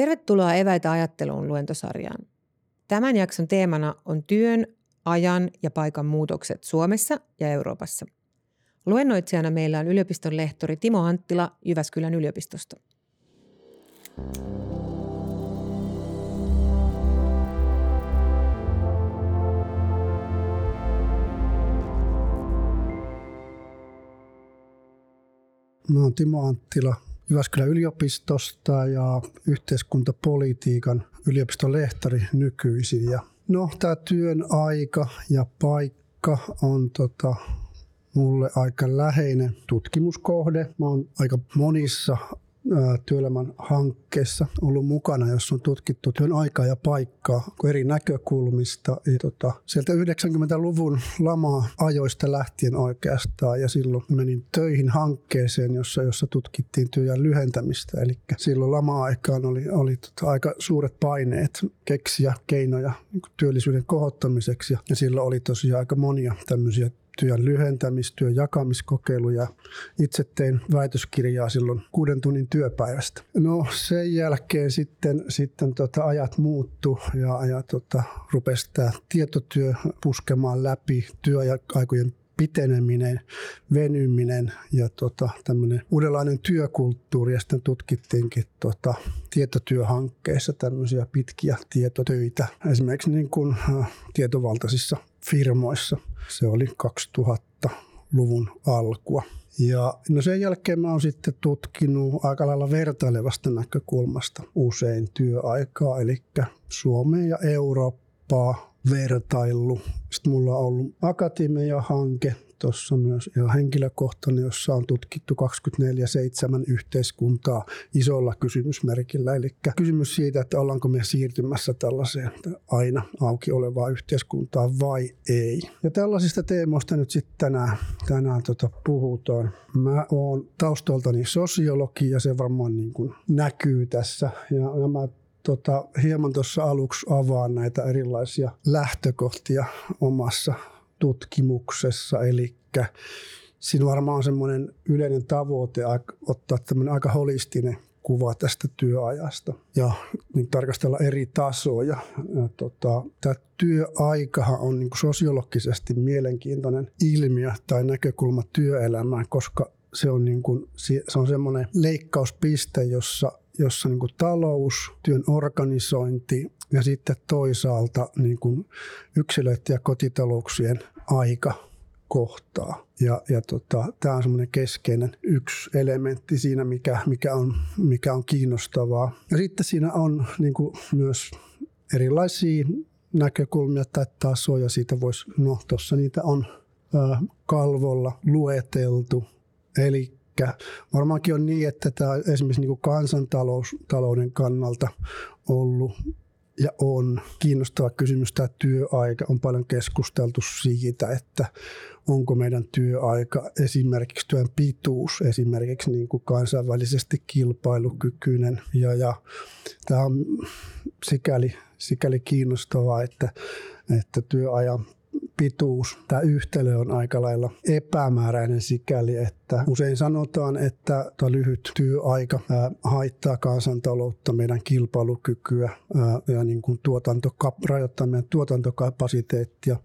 Tervetuloa Eväitä ajatteluun luentosarjaan. Tämän jakson teemana on työn, ajan ja paikan muutokset Suomessa ja Euroopassa. Luennoitsijana meillä on yliopiston lehtori Timo Anttila Jyväskylän yliopistosta. Mä oon Timo Anttila Jyväskylän yliopistosta ja yhteiskuntapolitiikan yliopiston lehtori nykyisin. Ja no, tämä työn aika ja paikka on tota, mulle aika läheinen tutkimuskohde. Mä oon aika monissa työelämän hankkeessa ollut mukana, jossa on tutkittu työn aikaa ja paikkaa eri näkökulmista. Ja tota, sieltä 90-luvun lama-ajoista lähtien oikeastaan ja silloin menin töihin hankkeeseen, jossa, jossa tutkittiin työn lyhentämistä. Eli silloin lama-aikaan oli, oli tota aika suuret paineet keksiä keinoja niin työllisyyden kohottamiseksi ja silloin oli tosiaan aika monia tämmöisiä työn lyhentämistyön jakamiskokeiluja. Itse tein väitöskirjaa silloin kuuden tunnin työpäivästä. No sen jälkeen sitten, sitten tota, ajat muuttu ja, ja tota, rupesi tämä tietotyö puskemaan läpi työaikojen piteneminen, venyminen ja tota, tämmöinen uudenlainen työkulttuuri. Ja sitten tutkittiinkin tota, tietotyöhankkeissa tämmöisiä pitkiä tietotöitä, esimerkiksi niin kuin, äh, tietovaltaisissa firmoissa. Se oli 2000-luvun alkua. Ja no sen jälkeen mä oon sitten tutkinut aika lailla vertailevasta näkökulmasta usein työaikaa, eli Suomea ja Eurooppaa vertailu. Sitten mulla on ollut akatemia-hanke tuossa myös ihan henkilökohtainen, jossa on tutkittu 24-7 yhteiskuntaa isolla kysymysmerkillä. Eli kysymys siitä, että ollaanko me siirtymässä tällaiseen aina auki olevaa yhteiskuntaa vai ei. Ja tällaisista teemoista nyt sitten tänään, tänään tota puhutaan. Mä oon taustaltani sosiologi ja se varmaan niin kuin näkyy tässä. Ja, ja mä tota, hieman tuossa aluksi avaan näitä erilaisia lähtökohtia omassa tutkimuksessa, eli siinä varmaan on semmoinen yleinen tavoite ottaa tämmöinen aika holistinen kuva tästä työajasta ja niin tarkastella eri tasoja. Ja, tota, tämä työaikahan on niin sosiologisesti mielenkiintoinen ilmiö tai näkökulma työelämään, koska se on, niin kuin, se on semmoinen leikkauspiste, jossa, jossa niin kuin talous, työn organisointi ja sitten toisaalta niin kuin yksilöiden ja kotitalouksien aika kohtaa. Ja, ja tota, tämä on semmoinen keskeinen yksi elementti siinä, mikä, mikä, on, mikä on kiinnostavaa. Ja sitten siinä on niin kuin myös erilaisia näkökulmia tai tasoja. Siitä voisi, no tuossa niitä on kalvolla lueteltu. Eli varmaankin on niin, että tämä esimerkiksi niin kansantalouden kannalta ollut ja on kiinnostava kysymys tämä työaika. On paljon keskusteltu siitä, että onko meidän työaika esimerkiksi työn pituus esimerkiksi niin kuin kansainvälisesti kilpailukykyinen. Ja, ja tämä on sikäli, sikäli kiinnostavaa, että, että työajan pituus, tämä yhtälö on aika lailla epämääräinen sikäli, että usein sanotaan, että lyhyt työaika haittaa kansantaloutta, meidän kilpailukykyä ja niin kuin tuotanto, rajoittaa meidän tuotantokapasiteettia.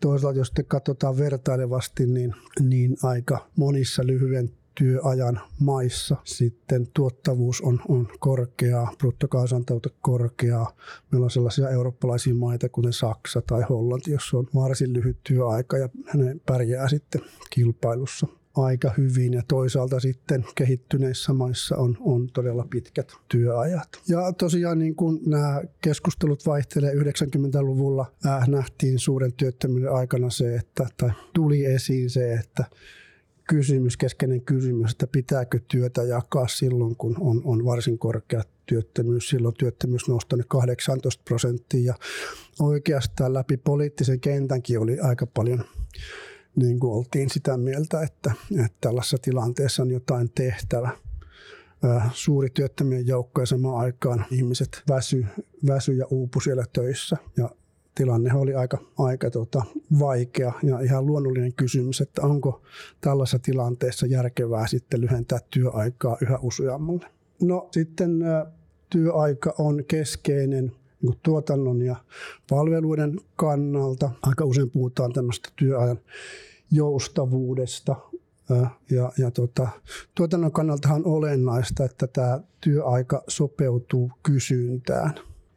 Toisaalta jos te katsotaan vertailevasti, niin, niin aika monissa lyhyen työajan maissa sitten tuottavuus on, on korkeaa, bruttokansantuote korkeaa. Meillä on sellaisia eurooppalaisia maita kuten Saksa tai Hollanti, jossa on varsin lyhyt työaika ja ne pärjää sitten kilpailussa aika hyvin ja toisaalta sitten kehittyneissä maissa on, on todella pitkät työajat. Ja tosiaan niin kuin nämä keskustelut vaihtelee 90-luvulla äh, nähtiin suuren työttömyyden aikana se, että tai tuli esiin se, että kysymys, keskeinen kysymys, että pitääkö työtä jakaa silloin, kun on, on varsin korkea työttömyys. Silloin työttömyys nousi 18 prosenttia ja oikeastaan läpi poliittisen kentänkin oli aika paljon niin kuin oltiin sitä mieltä, että, että tällaisessa tilanteessa on jotain tehtävä. Suuri työttömien joukko ja samaan aikaan ihmiset väsy, väsy ja uupu siellä töissä ja tilanne oli aika, aika tota, vaikea ja ihan luonnollinen kysymys, että onko tällaisessa tilanteessa järkevää sitten lyhentää työaikaa yhä useammalle. No sitten työaika on keskeinen niin tuotannon ja palveluiden kannalta. Aika usein puhutaan tämmöistä työajan joustavuudesta. Ja, ja tota, tuotannon kannalta on olennaista, että tämä työaika sopeutuu kysyntään.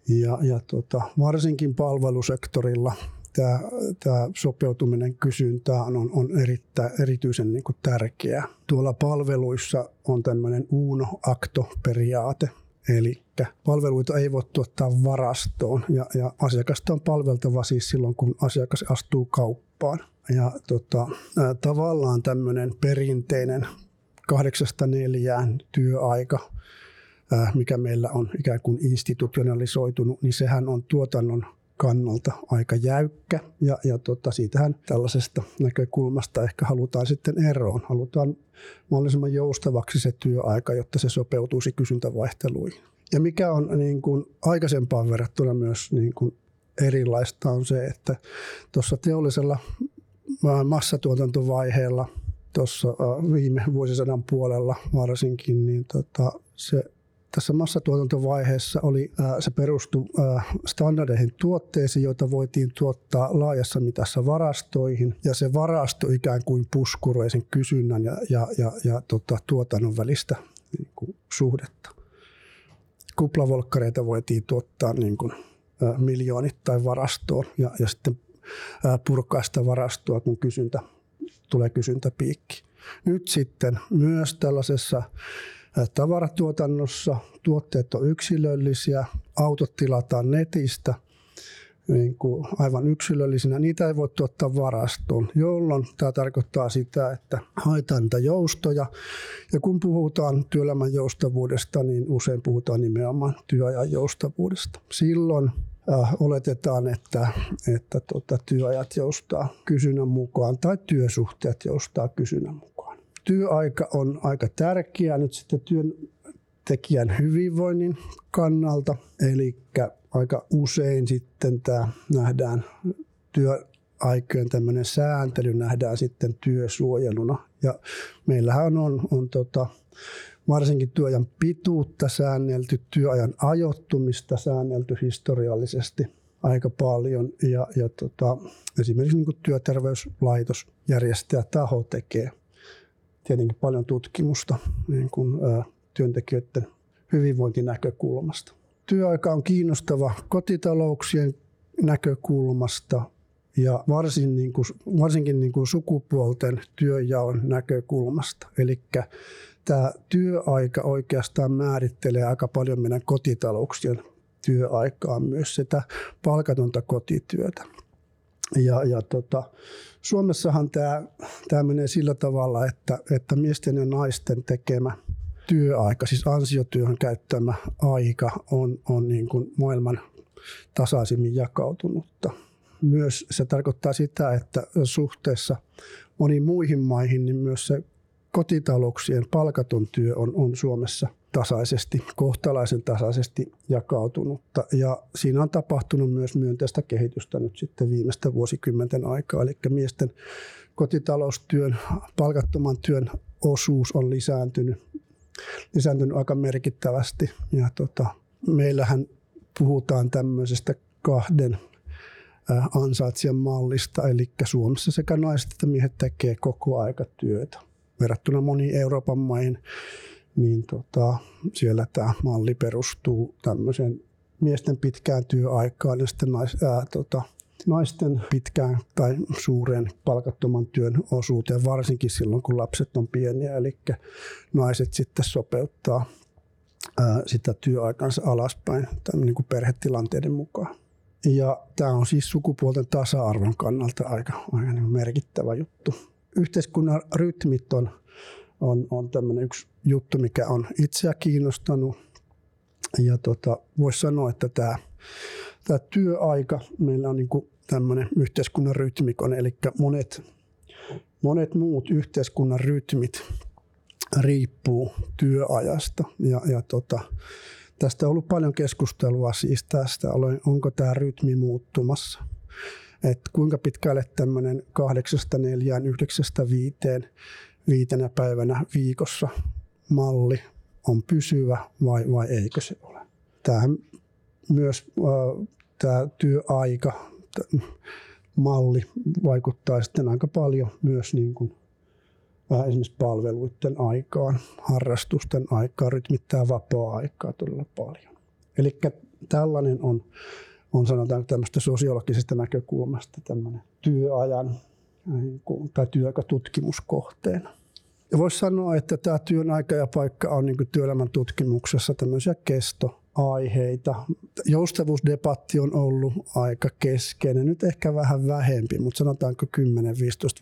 Ja, ja tota, varsinkin palvelusektorilla tämä, tämä sopeutuminen kysyntään on, on erittäin, erityisen niin kuin tärkeää. Tuolla palveluissa on tämmöinen uno-acto-periaate, eli palveluita ei voi tuottaa varastoon ja, ja asiakasta on palveltava siis silloin, kun asiakas astuu kauppaan. Ja tota, ää, tavallaan tämmöinen perinteinen kahdeksasta neljään työaika, mikä meillä on ikään kuin institutionalisoitunut, niin sehän on tuotannon kannalta aika jäykkä ja, ja tota, siitähän tällaisesta näkökulmasta ehkä halutaan sitten eroon. Halutaan mahdollisimman joustavaksi se työaika, jotta se sopeutuisi kysyntävaihteluihin. Ja mikä on niin kuin aikaisempaan verrattuna myös niin kuin erilaista on se, että tuossa teollisella massatuotantovaiheella tuossa viime vuosisadan puolella varsinkin, niin tota, se tässä massatuotantovaiheessa oli, ää, se perustui ää, standardeihin tuotteisiin, joita voitiin tuottaa laajassa mitassa varastoihin. Ja se varasto ikään kuin puskuroi sen kysynnän ja, ja, ja, ja tota, tuotannon välistä niin kuin, suhdetta. Kuplavolkkareita voitiin tuottaa niin kuin, ää, miljoonittain varastoon ja, ja sitten ää, purkaa sitä varastoa, kun kysyntä, tulee kysyntäpiikki. Nyt sitten myös tällaisessa tavaratuotannossa. Tuotteet on yksilöllisiä, autot tilataan netistä niin kuin aivan yksilöllisinä. Niitä ei voi tuottaa varastoon, jolloin tämä tarkoittaa sitä, että haetaan niitä joustoja. Ja kun puhutaan työelämän joustavuudesta, niin usein puhutaan nimenomaan työajan joustavuudesta. Silloin äh, oletetaan, että, että tota, työajat joustaa kysynnän mukaan tai työsuhteet joustaa kysynnän mukaan työaika on aika tärkeä nyt sitten työntekijän hyvinvoinnin kannalta. Eli aika usein sitten tämä nähdään työaikojen tämmöinen sääntely nähdään sitten työsuojeluna. Ja meillähän on, on tota, varsinkin työajan pituutta säännelty, työajan ajoittumista säännelty historiallisesti aika paljon. Ja, ja tota, esimerkiksi niin työterveyslaitos järjestää taho tekee tietenkin paljon tutkimusta niin kuin, ä, työntekijöiden hyvinvointinäkökulmasta. Työaika on kiinnostava kotitalouksien näkökulmasta ja varsin niin kuin, varsinkin niin kuin sukupuolten työjaon näkökulmasta. Eli tämä työaika oikeastaan määrittelee aika paljon meidän kotitalouksien työaikaa, myös sitä palkatonta kotityötä. Ja, ja tota, Suomessahan tämä, tämä menee sillä tavalla, että, että miesten ja naisten tekemä työaika, siis ansiotyöhön käyttämä aika on, on niin kuin maailman tasaisimmin jakautunutta. Myös se tarkoittaa sitä, että suhteessa moniin muihin maihin, niin myös se kotitalouksien palkaton työ on, on Suomessa – tasaisesti, kohtalaisen tasaisesti jakautunutta. Ja siinä on tapahtunut myös myönteistä kehitystä nyt sitten viimeisten vuosikymmenten aikaa. Eli miesten kotitaloustyön, palkattoman työn osuus on lisääntynyt, lisääntynyt aika merkittävästi. Ja tota, meillähän puhutaan tämmöisestä kahden ansaitsijan mallista, eli Suomessa sekä naiset että miehet tekee koko aika työtä. Verrattuna moniin Euroopan maihin niin tota, siellä tämä malli perustuu tämmöisen miesten pitkään työaikaan ja sitten nais, ää, tota, naisten pitkään tai suuren palkattoman työn osuuteen, varsinkin silloin kun lapset on pieniä, eli naiset sitten sopeuttaa ää, sitä työaikansa alaspäin niin kuin perhetilanteiden mukaan. Ja tämä on siis sukupuolten tasa-arvon kannalta aika, aika niin merkittävä juttu. Yhteiskunnan rytmit on on, on tämmöinen yksi juttu, mikä on itseä kiinnostanut. Ja tota, voisi sanoa, että tämä, tämä työaika meillä on niin tämmöinen yhteiskunnan rytmikon, eli monet, monet muut yhteiskunnan rytmit riippuu työajasta. Ja, ja tota, tästä on ollut paljon keskustelua siis tästä, onko tämä rytmi muuttumassa. Että kuinka pitkälle tämmöinen kahdeksasta neljään, yhdeksästä viiteen viitenä päivänä viikossa malli on pysyvä vai, vai eikö se ole. tämähän myös tämä työaika malli vaikuttaa sitten aika paljon myös niin kuin esimerkiksi palveluiden aikaan, harrastusten aikaan, rytmittää vapaa-aikaa todella paljon. Eli tällainen on, on sanotaan tämmöistä sosiologisesta näkökulmasta tämmöinen työajan niin tai työaikatutkimuskohteena. Ja voisi sanoa, että tämä työn aika ja paikka on niin työelämän tutkimuksessa tämmöisiä kesto aiheita. Joustavuusdebatti on ollut aika keskeinen, nyt ehkä vähän vähempi, mutta sanotaanko 10-15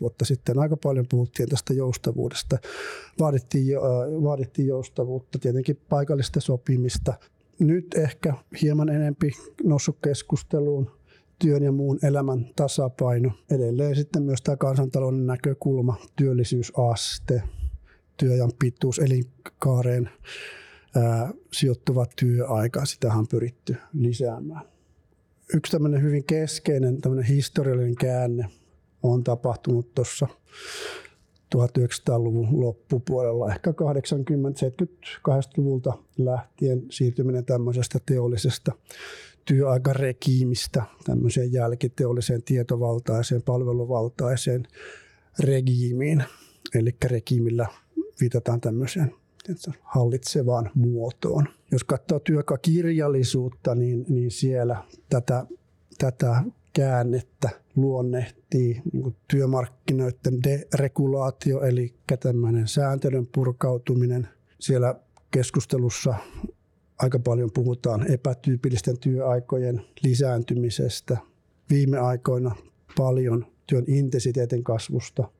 vuotta sitten aika paljon puhuttiin tästä joustavuudesta. Vaadittiin, vaadittiin joustavuutta, tietenkin paikallista sopimista. Nyt ehkä hieman enempi noussut keskusteluun työn ja muun elämän tasapaino. Edelleen sitten myös tämä kansantalouden näkökulma, työllisyysaste, työajan pituus, elinkaareen ää, sijoittuva työaika, sitä on pyritty lisäämään. Yksi tämmöinen hyvin keskeinen tämmöinen historiallinen käänne on tapahtunut tuossa 1900-luvun loppupuolella, ehkä 80-70-80-luvulta lähtien siirtyminen tämmöisestä teollisesta työaikaregiimistä tämmöiseen jälkiteolliseen tietovaltaiseen, palveluvaltaiseen regiimiin. Eli regiimillä viitataan tämmöiseen hallitsevaan muotoon. Jos katsoo työkakirjallisuutta, niin, niin siellä tätä, tätä käännettä luonnehtii niin työmarkkinoiden deregulaatio, eli tämmöinen sääntelyn purkautuminen. Siellä keskustelussa aika paljon puhutaan epätyypillisten työaikojen lisääntymisestä. Viime aikoina paljon työn intensiteetin kasvusta –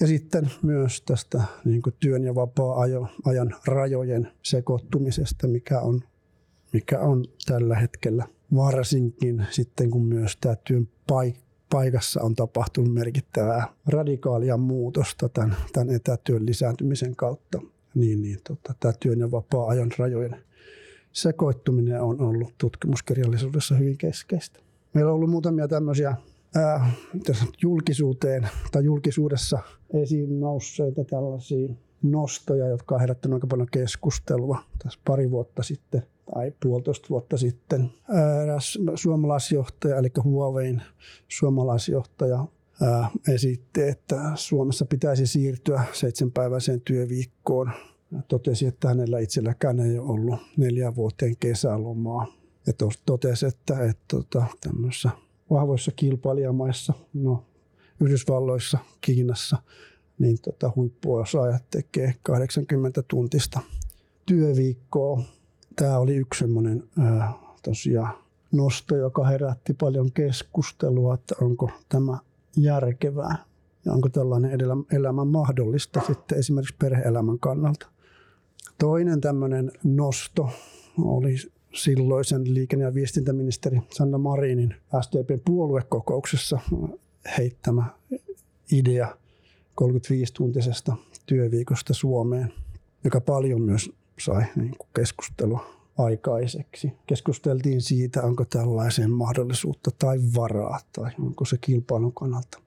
ja sitten myös tästä niin työn ja vapaa-ajan rajojen sekoittumisesta, mikä on, mikä on tällä hetkellä varsinkin sitten, kun myös tämä työn paikassa on tapahtunut merkittävää radikaalia muutosta tämän, tämän etätyön lisääntymisen kautta, niin, niin tota, tämä työn ja vapaa-ajan rajojen sekoittuminen on ollut tutkimuskirjallisuudessa hyvin keskeistä. Meillä on ollut muutamia tämmöisiä ää, julkisuuteen tai julkisuudessa esiin nousseita tällaisia nostoja, jotka on herättänyt aika paljon keskustelua tässä pari vuotta sitten tai puolitoista vuotta sitten. Eräs suomalaisjohtaja, eli Huawein suomalaisjohtaja, esitti, että Suomessa pitäisi siirtyä seitsemänpäiväiseen työviikkoon. Totesi, että hänellä itselläkään ei ollut neljän vuoteen kesälomaa. Ja totesi, että, että, että tämmöisessä vahvoissa kilpailijamaissa, no Yhdysvalloissa, Kiinassa, niin tota, huippuosaajat tekee 80 tuntista työviikkoa. Tämä oli yksi semmoinen tosiaan nosto, joka herätti paljon keskustelua, että onko tämä järkevää ja onko tällainen elämä mahdollista sitten esimerkiksi perheelämän kannalta. Toinen tämmöinen nosto oli silloisen liikenne- ja viestintäministeri Sanna Marinin SDPn puoluekokouksessa heittämä idea 35-tuntisesta työviikosta Suomeen, joka paljon myös sai niin kuin keskustelua aikaiseksi. Keskusteltiin siitä, onko tällaiseen mahdollisuutta tai varaa tai onko se kilpailun kannalta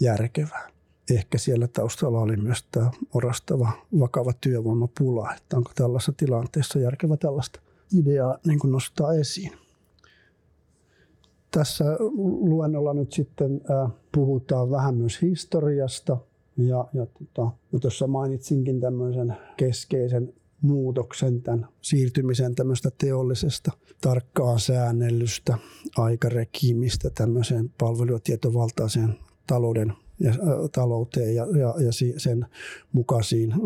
järkevää. Ehkä siellä taustalla oli myös tämä orastava, vakava työvoimapula, että onko tällaisessa tilanteessa järkevä tällaista ideaa niin kuin nostaa esiin. Tässä luennolla nyt sitten äh, puhutaan vähän myös historiasta. Ja, ja tota, no tuossa mainitsinkin tämmöisen keskeisen muutoksen, tämän siirtymisen tämmöistä teollisesta tarkkaan säännellystä aikarekiimistä tämmöiseen palvelutietovaltaiseen talouden ja, ä, talouteen ja, ja, ja sen mukaisiin ä,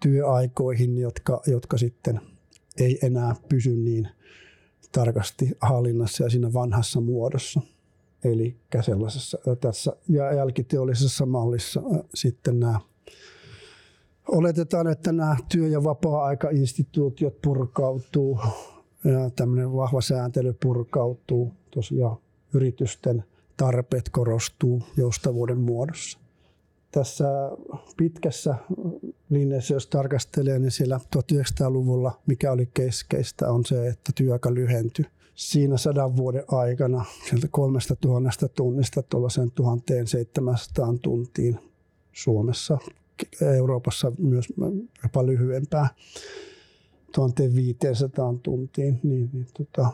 työaikoihin, jotka, jotka sitten ei enää pysy niin tarkasti hallinnassa ja siinä vanhassa muodossa. Eli sellaisessa tässä jälkiteollisessa mallissa sitten nämä Oletetaan, että nämä työ- ja vapaa-aikainstituutiot purkautuu ja tämmöinen vahva sääntely purkautuu. Tosiaan yritysten tarpeet korostuu joustavuuden muodossa. Tässä pitkässä linjassa, jos tarkastelee, niin siellä 1900-luvulla, mikä oli keskeistä, on se, että työaika lyhentyi siinä sadan vuoden aikana sieltä kolmesta tuhannesta tunnista tuollaiseen 1700 tuntiin Suomessa, Euroopassa myös jopa lyhyempää. 1500 tuntiin, niin, niin tota,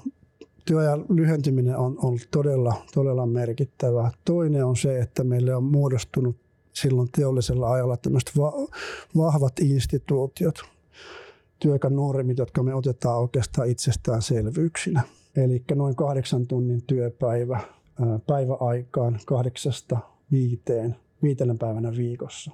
työajan lyhentyminen on ollut todella, todella merkittävää. Toinen on se, että meille on muodostunut silloin teollisella ajalla tämmöiset va- vahvat instituutiot, työaikanormit, jotka me otetaan oikeastaan itsestäänselvyyksinä. Eli noin kahdeksan tunnin työpäivä päiväaikaan kahdeksasta viiteen, viitenä päivänä viikossa.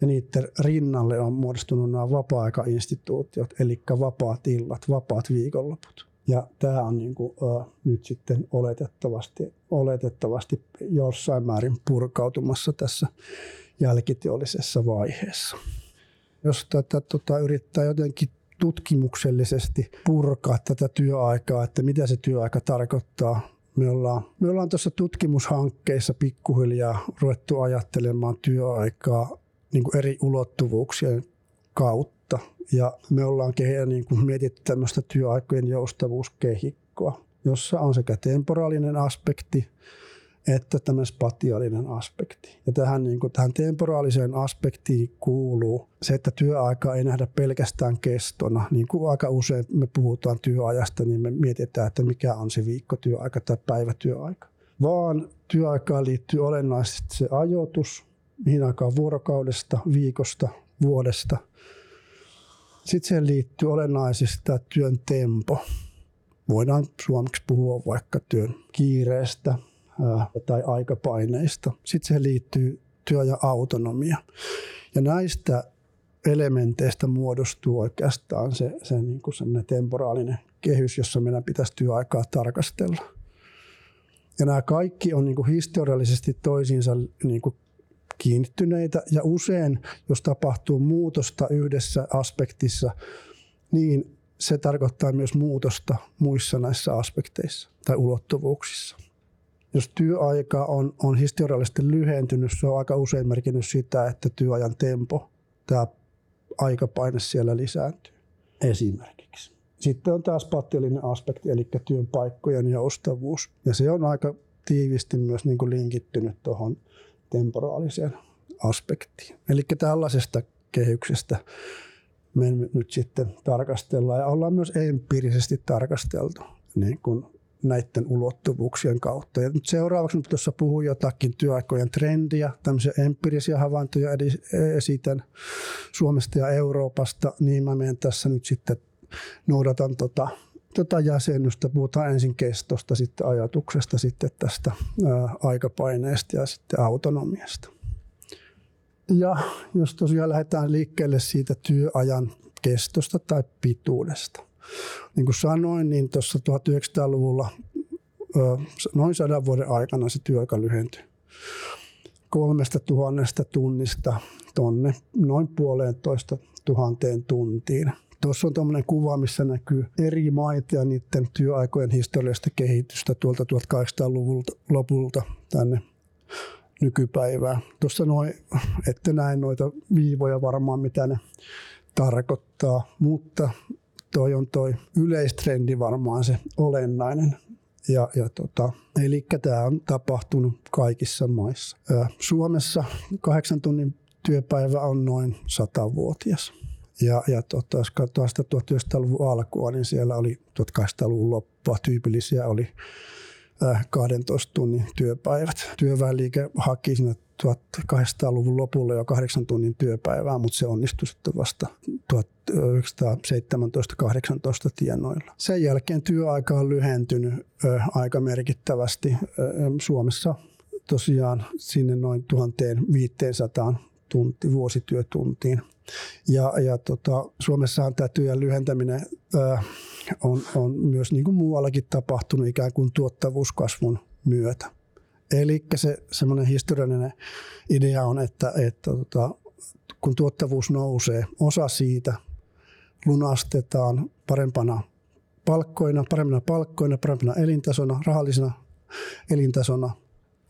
Ja niiden rinnalle on muodostunut nämä vapaa-aikainstituutiot, eli vapaat illat, vapaat viikonloput. Ja tämä on niin kuin, uh, nyt sitten oletettavasti, oletettavasti jossain määrin purkautumassa tässä jälkiteollisessa vaiheessa. Jos tätä tota, yrittää jotenkin tutkimuksellisesti purkaa tätä työaikaa, että mitä se työaika tarkoittaa. Me ollaan, me ollaan tuossa tutkimushankkeissa pikkuhiljaa ruvettu ajattelemaan työaikaa niin kuin eri ulottuvuuksien kautta. Ja me ollaan niin kuin mietitty tämmöistä työaikojen joustavuuskehikkoa, jossa on sekä temporaalinen aspekti että tämä spatiaalinen aspekti. Ja tähän, niin kuin, tähän temporaaliseen aspektiin kuuluu se, että työaika ei nähdä pelkästään kestona. Niin kuin aika usein me puhutaan työajasta, niin me mietitään, että mikä on se viikkotyöaika tai päivätyöaika. Vaan työaikaan liittyy olennaisesti se ajoitus, mihin aikaan vuorokaudesta, viikosta, vuodesta. Sitten siihen liittyy olennaisesti tämä työn tempo. Voidaan suomeksi puhua vaikka työn kiireestä, tai aikapaineista. Sitten siihen liittyy työ ja autonomia. Ja näistä elementeistä muodostuu oikeastaan se, se niin kuin temporaalinen kehys, jossa meidän pitäisi työaikaa tarkastella. Ja nämä kaikki on niin kuin historiallisesti toisiinsa niin kuin kiinnittyneitä ja usein, jos tapahtuu muutosta yhdessä aspektissa, niin se tarkoittaa myös muutosta muissa näissä aspekteissa tai ulottuvuuksissa jos työaika on, on historiallisesti lyhentynyt, se on aika usein merkinnyt sitä, että työajan tempo, tämä aikapaine siellä lisääntyy esimerkiksi. Sitten on taas spatiaalinen aspekti, eli työn paikkojen joustavuus. Ja se on aika tiivisti myös niin kuin linkittynyt tuohon temporaaliseen aspektiin. Eli tällaisesta kehyksestä me nyt sitten tarkastellaan ja ollaan myös empiirisesti tarkasteltu niin kuin näiden ulottuvuuksien kautta. Ja nyt seuraavaksi nyt tuossa puhun jotakin työaikojen trendiä, tämmöisiä empiirisiä havaintoja esitän Suomesta ja Euroopasta, niin mä menen tässä nyt sitten noudatan tota, tota jäsennystä. Puhutaan ensin kestosta, sitten ajatuksesta, sitten tästä ää, aikapaineesta ja sitten autonomiasta. Ja jos tosiaan lähdetään liikkeelle siitä työajan kestosta tai pituudesta. Niin kuin sanoin, niin tuossa 1900-luvulla noin sadan vuoden aikana se työaika lyhentyi kolmesta tuhannesta tunnista tonne noin puolentoista tuhanteen tuntiin. Tuossa on tuommoinen kuva, missä näkyy eri maita ja niiden työaikojen historiallista kehitystä tuolta 1800-luvulta lopulta tänne nykypäivään. Tuossa noin, ette näe noita viivoja varmaan, mitä ne tarkoittaa, mutta toi on toi yleistrendi varmaan se olennainen. Ja, ja tota, eli tämä on tapahtunut kaikissa maissa. Suomessa kahdeksan tunnin työpäivä on noin 100-vuotias. Ja, ja tota, jos katsotaan sitä 1900-luvun alkua, niin siellä oli 1800-luvun loppua tyypillisiä oli 12 tunnin työpäivät. Työväenliike haki siinä 1800-luvun lopulla jo kahdeksan tunnin työpäivää, mutta se onnistui sitten vasta 1917-18 tienoilla. Sen jälkeen työaika on lyhentynyt ö, aika merkittävästi. Ö, Suomessa tosiaan sinne noin 1500 tunti, vuosityötuntiin. Ja, ja tota, Suomessahan tämä työn lyhentäminen ö, on, on myös niin kuin muuallakin tapahtunut ikään kuin tuottavuuskasvun myötä. Eli se semmoinen historiallinen idea on, että, että tota, kun tuottavuus nousee, osa siitä lunastetaan parempana palkkoina, parempina palkkoina, parempina elintasona, rahallisena elintasona.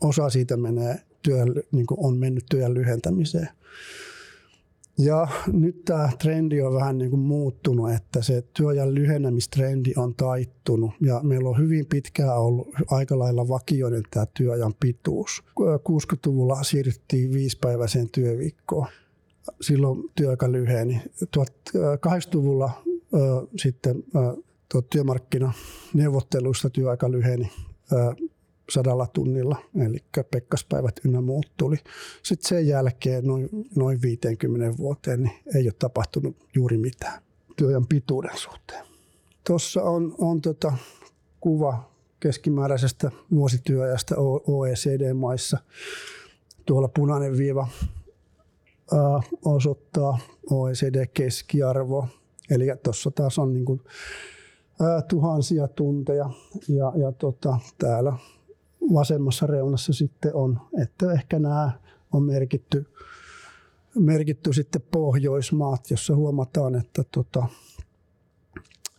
Osa siitä menee työn, niin on mennyt työn lyhentämiseen. Ja nyt tämä trendi on vähän niin kuin muuttunut, että se työajan lyhenemistrendi on taittunut ja meillä on hyvin pitkään ollut aika lailla vakioinen tämä työajan pituus. 60-luvulla siirryttiin viisipäiväiseen työviikkoon. Silloin työaika lyheni. 80-luvulla sitten työmarkkinaneuvotteluista työaika lyheni sadalla tunnilla, eli pekkaspäivät ynnä muut tuli. Sitten sen jälkeen noin, noin 50 vuoteen niin ei ole tapahtunut juuri mitään työajan pituuden suhteen. Tuossa on, on tota kuva keskimääräisestä vuosityöajasta OECD-maissa. Tuolla punainen viiva osoittaa OECD-keskiarvo. Eli tuossa taas on niin kuin, ää, tuhansia tunteja ja, ja tota, täällä vasemmassa reunassa sitten on, että ehkä nämä on merkitty, merkitty sitten Pohjoismaat, jossa huomataan, että tota,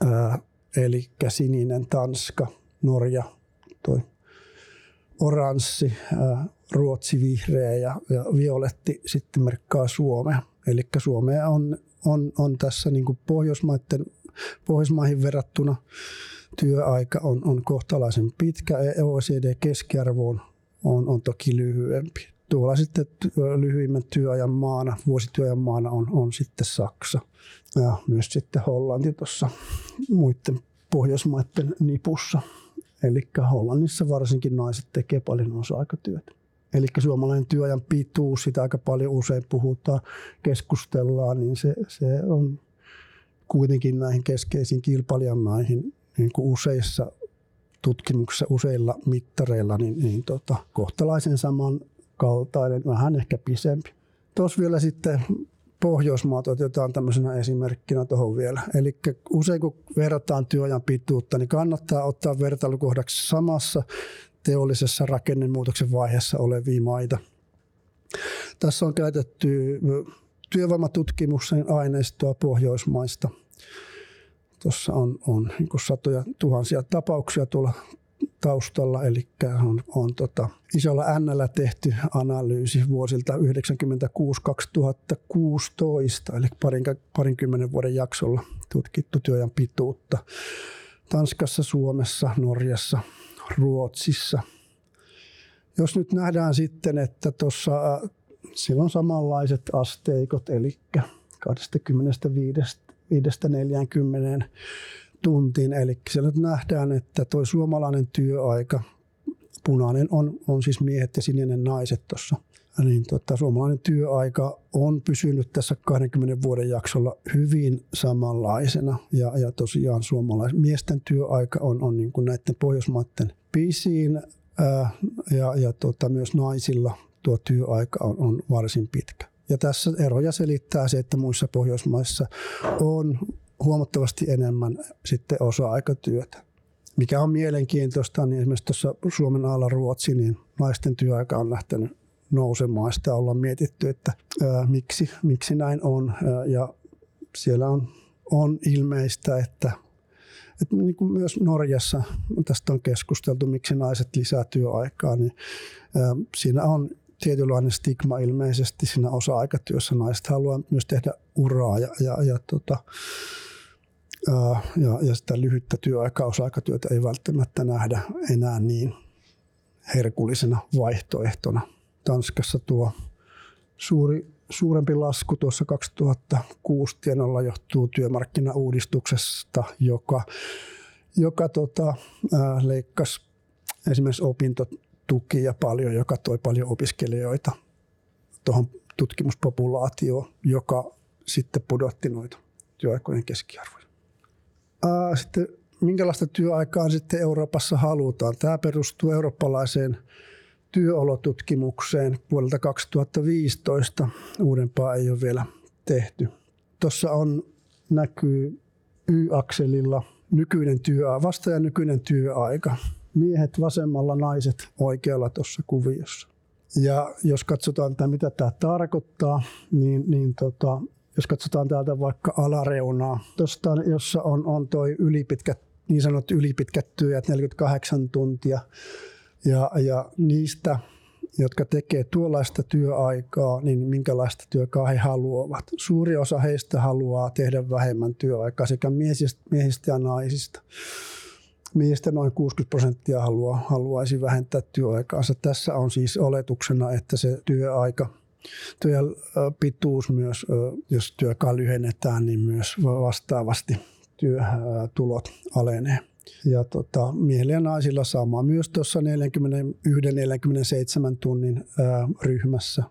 ää, eli sininen Tanska, Norja, toi oranssi, ää, Ruotsi vihreä ja, ja violetti sitten merkkaa Suomea. Eli Suomea on, on, on tässä niin Pohjoismaiden, Pohjoismaihin verrattuna työaika on, on kohtalaisen pitkä. OECD-keskiarvo on, on, on toki lyhyempi. Tuolla sitten lyhyimmän työajan maana, vuosityöajan maana on, on sitten Saksa ja myös sitten Hollanti tuossa muiden Pohjoismaiden nipussa. Eli Hollannissa varsinkin naiset tekee paljon osa-aikatyötä. Eli suomalainen työajan pituus, sitä aika paljon usein puhutaan, keskustellaan, niin se, se on kuitenkin näihin keskeisiin kilpailijamaihin niin kuin useissa tutkimuksissa, useilla mittareilla, niin, niin tota, kohtalaisen samankaltainen, vähän ehkä pisempi. Tuossa vielä sitten Pohjoismaat otetaan tämmöisenä esimerkkinä tuohon vielä. Eli usein kun verrataan työajan pituutta, niin kannattaa ottaa vertailukohdaksi samassa teollisessa rakennemuutoksen vaiheessa olevia maita. Tässä on käytetty työvoimatutkimuksen aineistoa Pohjoismaista. Tuossa on, on niin satoja tuhansia tapauksia tuolla taustalla, eli on, on tota, isolla n tehty analyysi vuosilta 1996-2016, eli parin, parinkymmenen vuoden jaksolla tutkittu työajan pituutta. Tanskassa, Suomessa, Norjassa, Ruotsissa. Jos nyt nähdään sitten, että tuossa äh, siellä on samanlaiset asteikot, eli 25 40 tuntiin. Eli siellä nähdään, että tuo suomalainen työaika, punainen on, on siis miehet ja sininen naiset tuossa. Niin tota, suomalainen työaika on pysynyt tässä 20 vuoden jaksolla hyvin samanlaisena. Ja, ja tosiaan suomalaisen miesten työaika on, on niin kuin näiden Pohjoismaiden pisin ää, ja, ja tota, myös naisilla tuo työaika on, on varsin pitkä. Ja tässä eroja selittää se, että muissa Pohjoismaissa on huomattavasti enemmän sitten osa-aikatyötä. Mikä on mielenkiintoista, niin esimerkiksi tuossa Suomen alla Ruotsi, niin naisten työaika on lähtenyt nousemaan. Sitä ollaan mietitty, että ää, miksi, miksi näin on. Ää, ja siellä on, on ilmeistä, että, että niin kuin myös Norjassa, tästä on keskusteltu, miksi naiset lisää työaikaa, niin ää, siinä on tietynlainen stigma ilmeisesti siinä osa-aikatyössä. Naiset haluaa myös tehdä uraa ja, ja, ja, tota, ja, ja sitä lyhyttä työaikaa, osa-aikatyötä ei välttämättä nähdä enää niin herkullisena vaihtoehtona. Tanskassa tuo suuri, suurempi lasku tuossa 2006 tienolla johtuu työmarkkinauudistuksesta, joka, joka tota, leikkasi esimerkiksi opintot tukia paljon, joka toi paljon opiskelijoita tuohon tutkimuspopulaatioon, joka sitten pudotti noita työaikojen keskiarvoja. Ää, sitten minkälaista työaikaa sitten Euroopassa halutaan? Tämä perustuu eurooppalaiseen työolotutkimukseen vuodelta 2015. Uudempaa ei ole vielä tehty. Tuossa on näkyy Y-akselilla nykyinen työ, vastaajan nykyinen työaika miehet vasemmalla, naiset oikealla tuossa kuviossa. Ja jos katsotaan, että mitä tämä tarkoittaa, niin, niin tota, jos katsotaan täältä vaikka alareunaa, tosta, jossa on, on toi ylipitkät, niin sanottu ylipitkät työt, 48 tuntia, ja, ja niistä, jotka tekee tuollaista työaikaa, niin minkälaista työaikaa he haluavat. Suuri osa heistä haluaa tehdä vähemmän työaikaa sekä miehistä ja naisista miestä noin 60 prosenttia haluaa, haluaisi vähentää työaikaansa. Tässä on siis oletuksena, että se työaika, työn pituus myös, jos työaikaa lyhennetään, niin myös vastaavasti työtulot alenee. Ja tota, miehillä ja naisilla sama myös tuossa 41-47 tunnin ää, ryhmässä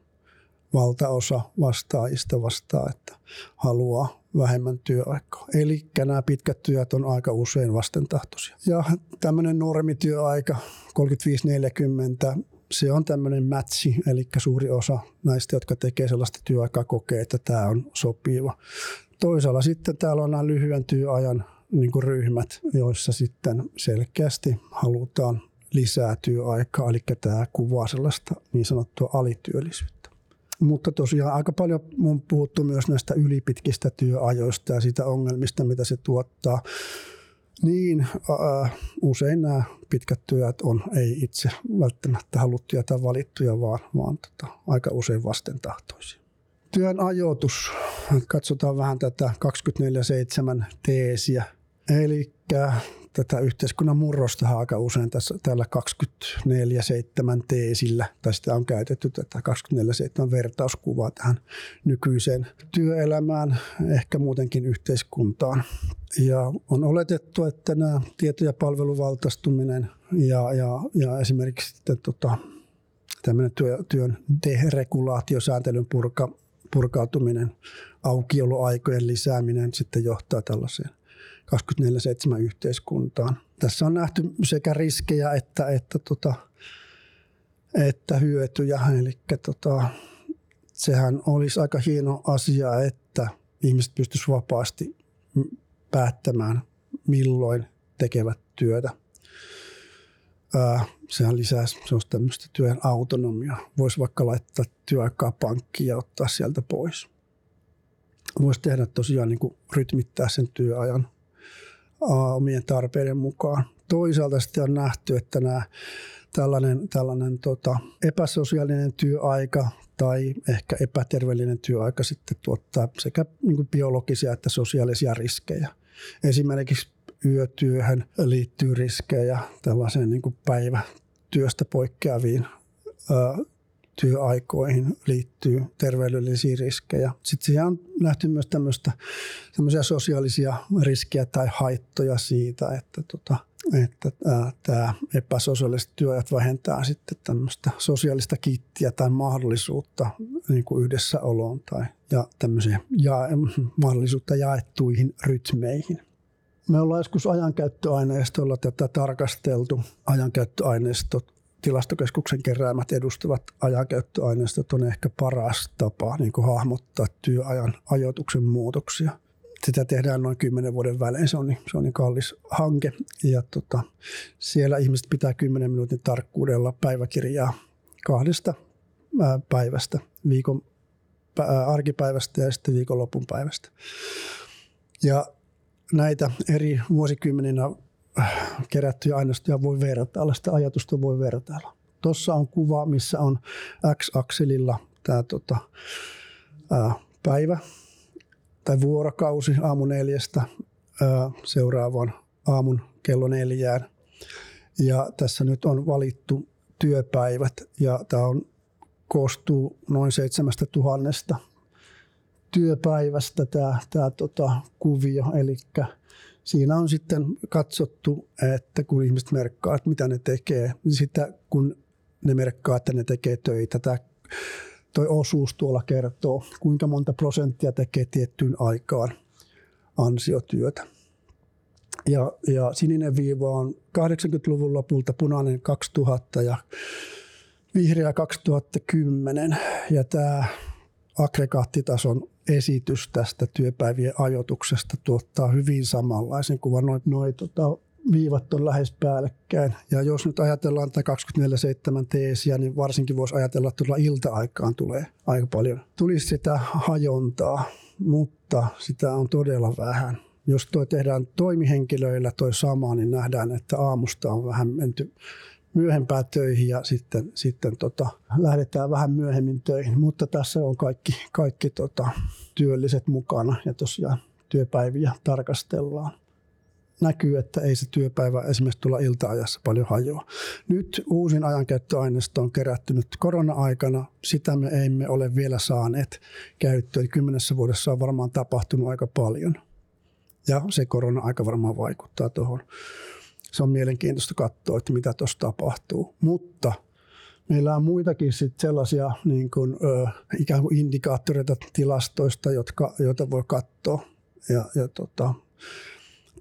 valtaosa vastaajista vastaa, että haluaa vähemmän työaikaa. Eli nämä pitkät työt on aika usein vastentahtoisia. Ja tämmöinen normityöaika 35-40, se on tämmöinen matchi, eli suuri osa näistä, jotka tekee sellaista työaikaa, kokee, että tämä on sopiva. Toisaalla sitten täällä on nämä lyhyen työajan niin kuin ryhmät, joissa sitten selkeästi halutaan lisää työaikaa, eli tämä kuvaa sellaista niin sanottua alityöllisyyttä. Mutta tosiaan aika paljon on puhuttu myös näistä ylipitkistä työajoista ja siitä ongelmista, mitä se tuottaa. Niin äh, usein nämä pitkät työt on ei itse välttämättä haluttuja tai valittuja, vaan, vaan tota, aika usein vastentahtoisia. Työn ajoitus, katsotaan vähän tätä 24-7 teesiä. Eli tätä yhteiskunnan murrosta aika usein tässä, tällä 24-7 teesillä, tai sitä on käytetty tätä 24-7 vertauskuvaa tähän nykyiseen työelämään, ehkä muutenkin yhteiskuntaan. Ja on oletettu, että nämä tieto- ja palveluvaltaistuminen ja, ja, ja esimerkiksi tota, tämmöinen työ, työn deregulaatio, sääntelyn purka, purkautuminen, aukioloaikojen lisääminen sitten johtaa tällaiseen 24-7 yhteiskuntaan. Tässä on nähty sekä riskejä että, että, tota, että hyötyjä. Eli tota, sehän olisi aika hieno asia, että ihmiset pystyisivät vapaasti päättämään, milloin tekevät työtä. Ää, sehän lisäisi semmoista tämmöistä työn autonomia. Voisi vaikka laittaa työaikaa pankkiin ja ottaa sieltä pois. Voisi tehdä tosiaan niin kuin rytmittää sen työajan omien tarpeiden mukaan. Toisaalta sitten on nähty, että nämä tällainen, tällainen tota, epäsosiaalinen työaika tai ehkä epäterveellinen työaika sitten tuottaa sekä niin biologisia että sosiaalisia riskejä. Esimerkiksi yötyöhön liittyy riskejä tällaiseen niin kuin päivätyöstä poikkeaviin työaikoihin liittyy terveydellisiä riskejä. Sitten siihen on nähty myös tämmöistä, sosiaalisia riskejä tai haittoja siitä, että, tota, että tämä epäsosiaaliset työajat vähentää sitten tämmöistä sosiaalista kittiä tai mahdollisuutta niin kuin yhdessäoloon tai ja tämmöisiä ja, mahdollisuutta jaettuihin rytmeihin. Me ollaan joskus ajankäyttöaineistolla tätä tarkasteltu. Ajankäyttöaineistot tilastokeskuksen keräämät edustavat ajankäyttöaineistot on ehkä paras tapa niin kuin hahmottaa työajan ajoituksen muutoksia. Sitä tehdään noin 10 vuoden välein, se on niin, se on niin kallis hanke. Ja tota, siellä ihmiset pitää 10 minuutin tarkkuudella päiväkirjaa kahdesta ää, päivästä, viikon ää, arkipäivästä ja sitten viikonlopun päivästä. Ja näitä eri vuosikymmeninä kerättyjä aineistoja voi vertailla, sitä ajatusta voi vertailla. Tuossa on kuva, missä on X-akselilla tämä tota, ää, päivä tai vuorokausi aamu neljästä ää, seuraavan aamun kello neljään. Ja tässä nyt on valittu työpäivät ja tämä on, koostuu noin seitsemästä tuhannesta työpäivästä tämä, tämä tota, kuvio, eli siinä on sitten katsottu, että kun ihmiset merkkaa, että mitä ne tekee, niin sitä kun ne merkkaa, että ne tekee töitä, tämä toi osuus tuolla kertoo, kuinka monta prosenttia tekee tiettyyn aikaan ansiotyötä. Ja, ja sininen viiva on 80-luvun lopulta, punainen 2000 ja vihreä 2010. Ja tämä aggregaattitason esitys tästä työpäivien ajoituksesta tuottaa hyvin samanlaisen kuvan. Noin noi, tota, viivat on lähes päällekkäin. Ja jos nyt ajatellaan tätä 24-7 teesiä, niin varsinkin voisi ajatella, että tuolla ilta-aikaan tulee aika paljon. Tulisi sitä hajontaa, mutta sitä on todella vähän. Jos tuo tehdään toimihenkilöillä toi sama, niin nähdään, että aamusta on vähän menty myöhempään töihin ja sitten, sitten tota, lähdetään vähän myöhemmin töihin. Mutta tässä on kaikki, kaikki tota, työlliset mukana ja tosiaan työpäiviä tarkastellaan. Näkyy, että ei se työpäivä esimerkiksi tulla ilta-ajassa paljon hajoa. Nyt uusin ajankäyttöaineisto on kerätty nyt korona-aikana. Sitä me emme ole vielä saaneet käyttöön. Kymmenessä vuodessa on varmaan tapahtunut aika paljon. Ja se korona-aika varmaan vaikuttaa tuohon. Se on mielenkiintoista katsoa, että mitä tuossa tapahtuu. Mutta meillä on muitakin sit sellaisia niin kuin, ö, ikään kuin indikaattoreita tilastoista, jotka, joita voi katsoa. Ja, ja tota,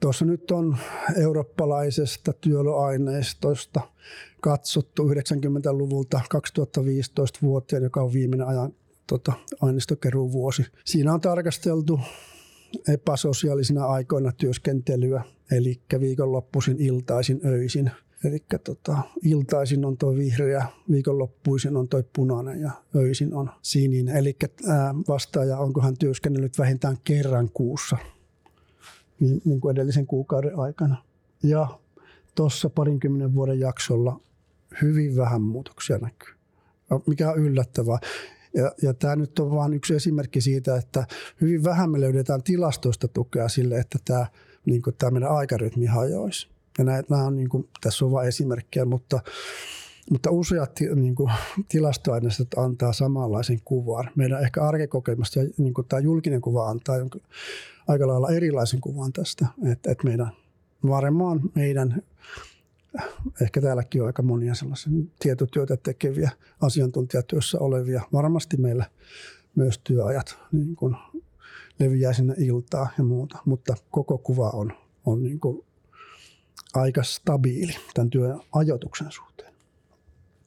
Tuossa nyt on eurooppalaisesta työloaineistosta katsottu 90-luvulta 2015 vuoteen, joka on viimeinen ajan tota, aineistokeruun vuosi. Siinä on tarkasteltu epäsosiaalisina aikoina työskentelyä, eli viikonloppuisin, iltaisin, öisin. Eli tota, iltaisin on tuo vihreä, viikonloppuisin on tuo punainen ja öisin on sininen. Eli vastaaja, onko hän työskennellyt vähintään kerran kuussa niin, niin kuin edellisen kuukauden aikana. Ja tuossa parinkymmenen vuoden jaksolla hyvin vähän muutoksia näkyy, mikä on yllättävää. Ja, ja tämä nyt on vain yksi esimerkki siitä, että hyvin vähän me löydetään tilastoista tukea sille, että tämä, niin kuin tämä meidän aikarytmi hajoisi. Ja nämä, nämä on, niin kuin, tässä on vain esimerkkejä, mutta, mutta useat niin kuin, tilastoaineistot antaa samanlaisen kuvan. Meidän ehkä arkikokemusta ja niin kuin, tämä julkinen kuva antaa jonka, aika lailla erilaisen kuvan tästä, että, että meidän varmaan meidän ehkä täälläkin on aika monia sellaisia tietotyötä tekeviä, asiantuntijatyössä olevia. Varmasti meillä myös työajat niin kuin leviää sinne iltaa ja muuta, mutta koko kuva on, on niin kuin aika stabiili tämän työn ajoituksen suhteen.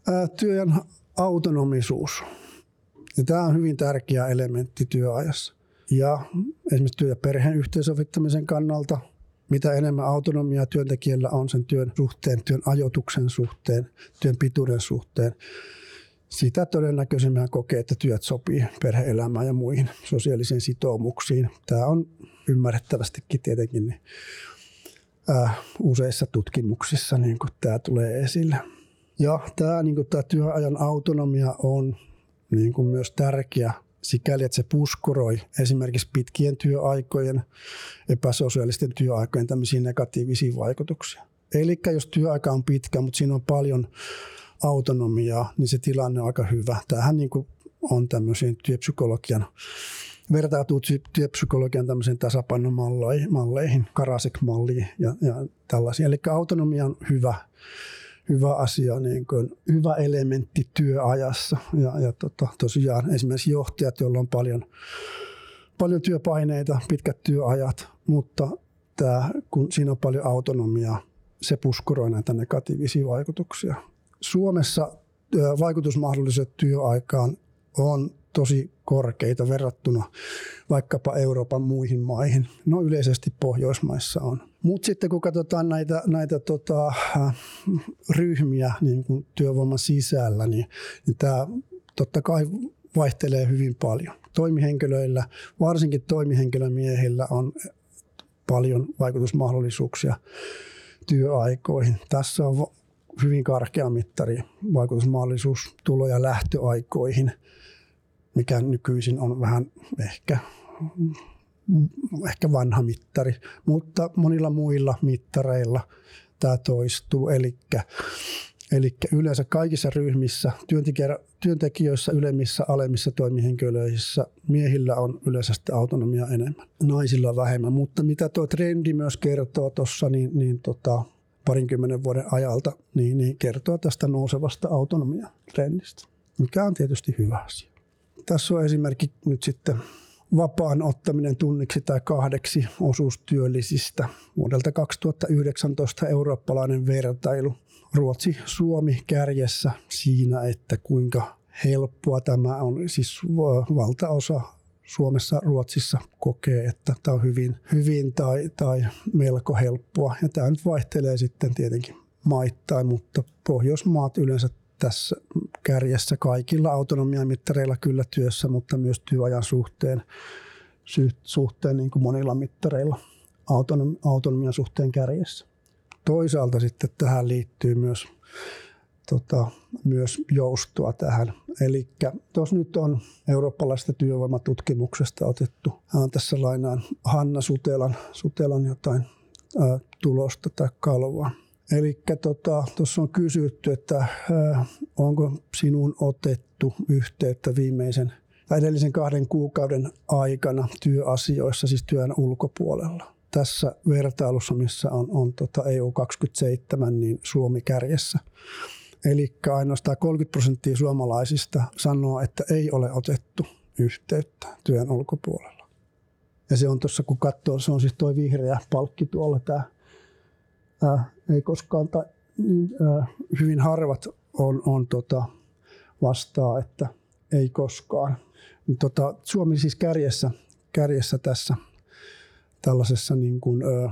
Ää, työn autonomisuus. Ja tämä on hyvin tärkeä elementti työajassa. Ja esimerkiksi työ- ja perheen yhteensovittamisen kannalta – mitä enemmän autonomiaa työntekijällä on sen työn suhteen, työn ajoituksen suhteen, työn pituuden suhteen, sitä todennäköisemmin kokee, että työt sopii perheelämään ja muihin sosiaalisiin sitoumuksiin. Tämä on ymmärrettävästikin tietenkin niin, äh, useissa tutkimuksissa niin kuin tämä tulee esille. Ja tämä, niin kuin tämä työajan autonomia on niin kuin myös tärkeä sikäli, että se puskuroi esimerkiksi pitkien työaikojen, epäsosiaalisten työaikojen tämmöisiä negatiivisia vaikutuksia. Eli jos työaika on pitkä, mutta siinä on paljon autonomiaa, niin se tilanne on aika hyvä. Tämähän niin kuin on tämmöisiin työpsykologian, vertautuu työpsykologian tämmöisiin tasapainomalleihin, Karasek-malliin ja, ja tällaisia. Eli autonomia on hyvä hyvä asia, niin kuin, hyvä elementti työajassa. Ja, ja tota, tosiaan esimerkiksi johtajat, joilla on paljon, paljon työpaineita, pitkät työajat, mutta tämä, kun siinä on paljon autonomiaa, se puskuroi näitä negatiivisia vaikutuksia. Suomessa vaikutusmahdolliset työaikaan on tosi korkeita verrattuna vaikkapa Euroopan muihin maihin. No yleisesti Pohjoismaissa on. Mutta sitten kun katsotaan näitä, näitä tota, ryhmiä niin kuin työvoiman sisällä, niin, niin tämä totta kai vaihtelee hyvin paljon. Toimihenkilöillä, varsinkin toimihenkilömiehillä on paljon vaikutusmahdollisuuksia työaikoihin. Tässä on hyvin karkea mittari vaikutusmahdollisuus tulo- ja lähtöaikoihin, mikä nykyisin on vähän ehkä ehkä vanha mittari, mutta monilla muilla mittareilla tämä toistuu. Eli, eli yleensä kaikissa ryhmissä, työntekijöissä, ylemmissä, alemmissa toimihenkilöissä, miehillä on yleensä autonomia enemmän, naisilla vähemmän. Mutta mitä tuo trendi myös kertoo tuossa, niin, niin tota, parinkymmenen vuoden ajalta, niin, niin kertoo tästä nousevasta autonomia-trendistä, mikä on tietysti hyvä asia. Tässä on esimerkki nyt sitten vapaan ottaminen tunniksi tai kahdeksi osuustyöllisistä. Vuodelta 2019 eurooppalainen vertailu. Ruotsi, Suomi kärjessä siinä, että kuinka helppoa tämä on. Siis valtaosa Suomessa, Ruotsissa kokee, että tämä on hyvin, hyvin tai, tai melko helppoa. Ja tämä nyt vaihtelee sitten tietenkin maittain, mutta Pohjoismaat yleensä tässä kärjessä kaikilla autonomiamittareilla kyllä työssä, mutta myös työajan suhteen, suhteen niin kuin monilla mittareilla autonomian suhteen kärjessä. Toisaalta sitten tähän liittyy myös, tota, myös joustoa tähän. Eli tuossa nyt on eurooppalaisesta työvoimatutkimuksesta otettu, hän tässä lainaan Hanna Sutelan, Sutelan jotain ää, tulosta tai kalvoa Eli tuossa tota, on kysytty, että äh, onko sinun otettu yhteyttä viimeisen tai edellisen kahden kuukauden aikana työasioissa, siis työn ulkopuolella. tässä vertailussa, missä on, on tota EU27, niin Suomi kärjessä. Eli ainoastaan 30 prosenttia suomalaisista sanoo, että ei ole otettu yhteyttä työn ulkopuolella. Ja se on tuossa, kun katsoo, se on siis tuo vihreä palkki tuolla, tämä ää, ei koskaan, tai niin, ää, hyvin harvat on, on tota, vastaa, että ei koskaan. Tota, Suomi siis kärjessä, kärjessä tässä tällaisessa niin kuin, ö,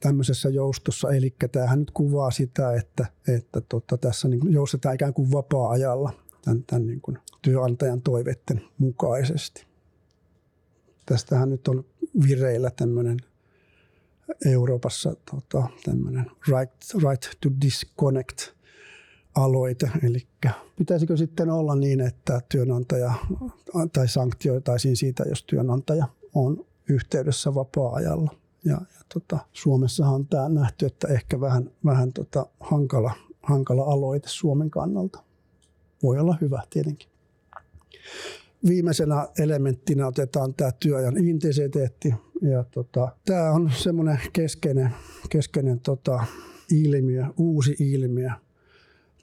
tämmöisessä joustossa. Eli tämähän nyt kuvaa sitä, että, että tota, tässä niin joustetaan ikään kuin vapaa-ajalla tämän, tämän niin kuin työnantajan toiveiden mukaisesti. Tästähän nyt on vireillä tämmöinen Euroopassa tota, tämmöinen right, right to disconnect aloite. Eli pitäisikö sitten olla niin, että työnantaja tai sanktioitaisiin siitä, jos työnantaja on yhteydessä vapaa-ajalla. Ja, ja tota, Suomessahan on tämä nähty, että ehkä vähän, vähän tota, hankala, hankala aloite Suomen kannalta. Voi olla hyvä tietenkin. Viimeisenä elementtinä otetaan tämä työajan intensiteetti. Ja tota, tämä on semmoinen keskeinen, keskeinen tota, ilmiö, uusi ilmiö.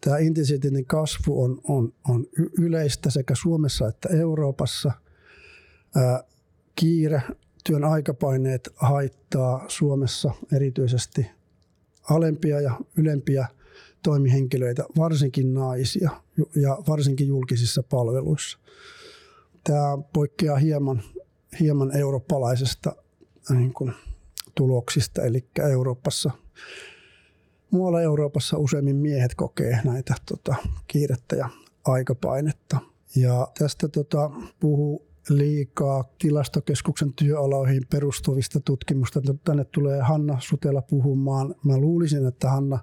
Tämä intensiteetin kasvu on, on, on yleistä sekä Suomessa että Euroopassa. Ää, kiire työn aikapaineet haittaa Suomessa erityisesti alempia ja ylempiä toimihenkilöitä, varsinkin naisia ja varsinkin julkisissa palveluissa. Tämä poikkeaa hieman, hieman eurooppalaisesta niin kuin, tuloksista, eli Euroopassa, muualla Euroopassa useimmin miehet kokee näitä tota, kiirettä ja aikapainetta. Ja tästä tota, puhuu liikaa tilastokeskuksen työoloihin perustuvista tutkimusta. Tänne tulee Hanna Sutela puhumaan. Mä luulisin, että Hanna,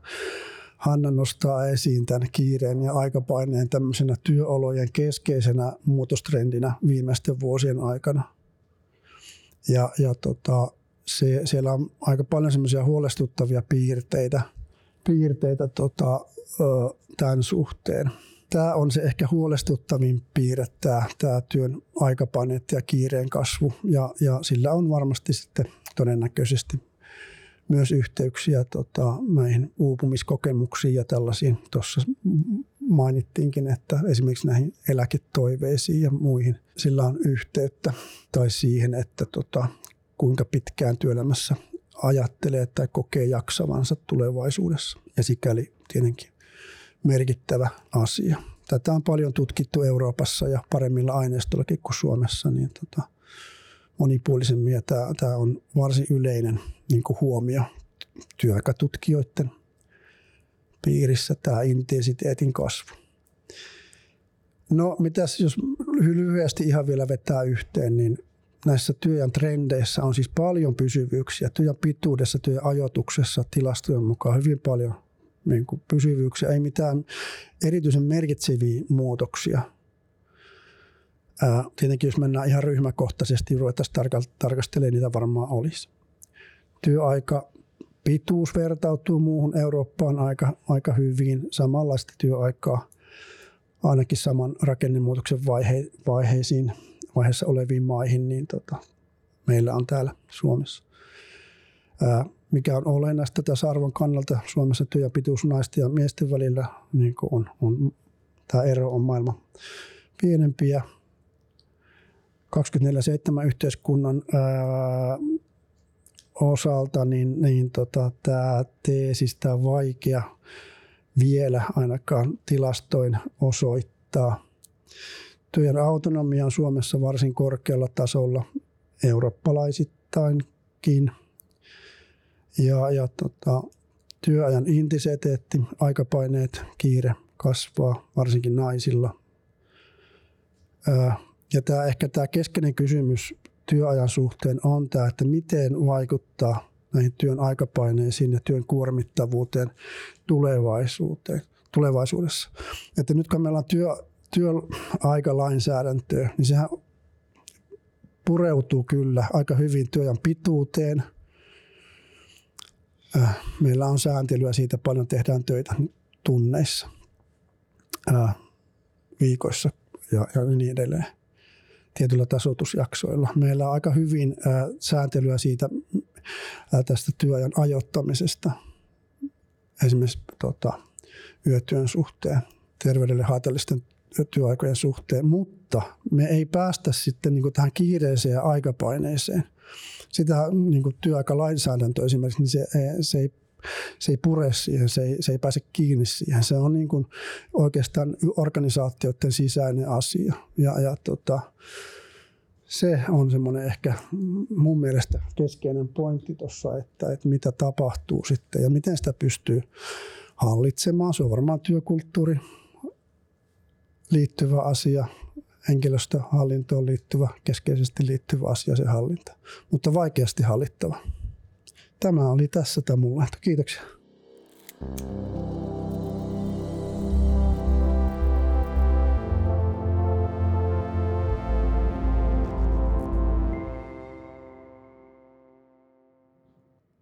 Hanna nostaa esiin tämän kiireen ja aikapaineen tämmöisenä työolojen keskeisenä muutostrendinä viimeisten vuosien aikana. Ja, ja tota, se, siellä on aika paljon semmoisia huolestuttavia piirteitä, piirteitä tota, tämän suhteen tämä on se ehkä huolestuttavin piirre, tämä, tämä työn aikapaneetti ja kiireen kasvu. Ja, ja sillä on varmasti sitten todennäköisesti myös yhteyksiä tota, näihin uupumiskokemuksiin ja tällaisiin. Tuossa mainittiinkin, että esimerkiksi näihin eläketoiveisiin ja muihin sillä on yhteyttä. Tai siihen, että tota, kuinka pitkään työelämässä ajattelee tai kokee jaksavansa tulevaisuudessa. Ja sikäli tietenkin merkittävä asia. Tätä on paljon tutkittu Euroopassa ja paremmilla aineistollakin kuin Suomessa, niin tota, monipuolisemmin ja tämä, tämä on varsin yleinen niin kuin huomio työaikatutkijoiden piirissä, tämä intensiteetin kasvu. No mitäs jos lyhyesti ihan vielä vetää yhteen, niin näissä työajan trendeissä on siis paljon pysyvyyksiä. Työajan pituudessa, työajan ajoituksessa tilastojen mukaan hyvin paljon niin kuin pysyvyyksiä, ei mitään erityisen merkitseviä muutoksia. Ää, tietenkin jos mennään ihan ryhmäkohtaisesti, ruvettaisiin tarkastelemaan, niitä varmaan olisi. Työaika pituus vertautuu muuhun Eurooppaan aika, aika hyvin. Samanlaista työaikaa ainakin saman rakennemuutoksen vaihe, vaiheisiin, vaiheessa oleviin maihin, niin tota, meillä on täällä Suomessa. Mikä on olennaista tässä arvon kannalta Suomessa työ ja pituus naisten ja miesten välillä, niin on, on, tämä ero on maailman pienempiä. 24-7 yhteiskunnan ää, osalta, niin, niin tota, tämä teesistä on vaikea vielä ainakaan tilastoin osoittaa. Työn autonomia on Suomessa varsin korkealla tasolla eurooppalaisittainkin – ja, ja tota, työajan intensiteetti, aikapaineet, kiire kasvaa, varsinkin naisilla. Ja tämä, ehkä tämä keskeinen kysymys työajan suhteen on tämä, että miten vaikuttaa näihin työn aikapaineisiin ja työn kuormittavuuteen tulevaisuuteen, tulevaisuudessa. Että nyt kun meillä on työ, työaikalainsäädäntöä, niin sehän pureutuu kyllä aika hyvin työajan pituuteen – meillä on sääntelyä siitä, paljon tehdään töitä tunneissa, äh, viikoissa ja, ja niin edelleen tietyillä tasoitusjaksoilla. Meillä on aika hyvin äh, sääntelyä siitä, tästä työajan ajoittamisesta esimerkiksi tota, yötyön suhteen, terveydelle haitallisten työaikojen suhteen, mutta me ei päästä sitten niin kuin tähän kiireiseen aikapaineeseen. Sitä niin kuin työaikalainsäädäntö esimerkiksi, niin se, se ei se ei pure siihen, se ei, se ei pääse kiinni siihen. Se on niin kuin oikeastaan organisaatioiden sisäinen asia. Ja, ja tota, se on semmoinen ehkä mun mielestä keskeinen pointti tuossa, että, että mitä tapahtuu sitten ja miten sitä pystyy hallitsemaan. Se on varmaan työkulttuuri liittyvä asia, henkilöstöhallintoon liittyvä, keskeisesti liittyvä asia se hallinta, mutta vaikeasti hallittava. Tämä oli tässä tämä lähtö. Kiitoksia.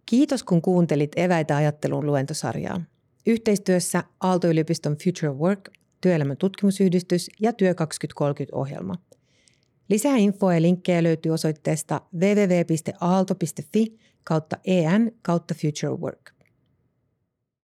Kiitos kun kuuntelit Eväitä ajattelun luentosarjaa. Yhteistyössä Aalto-yliopiston Future Work, työelämän tutkimusyhdistys ja Työ 2030-ohjelma. Lisää infoa ja linkkejä löytyy osoitteesta www.aalto.fi kautta en kautta Future Work.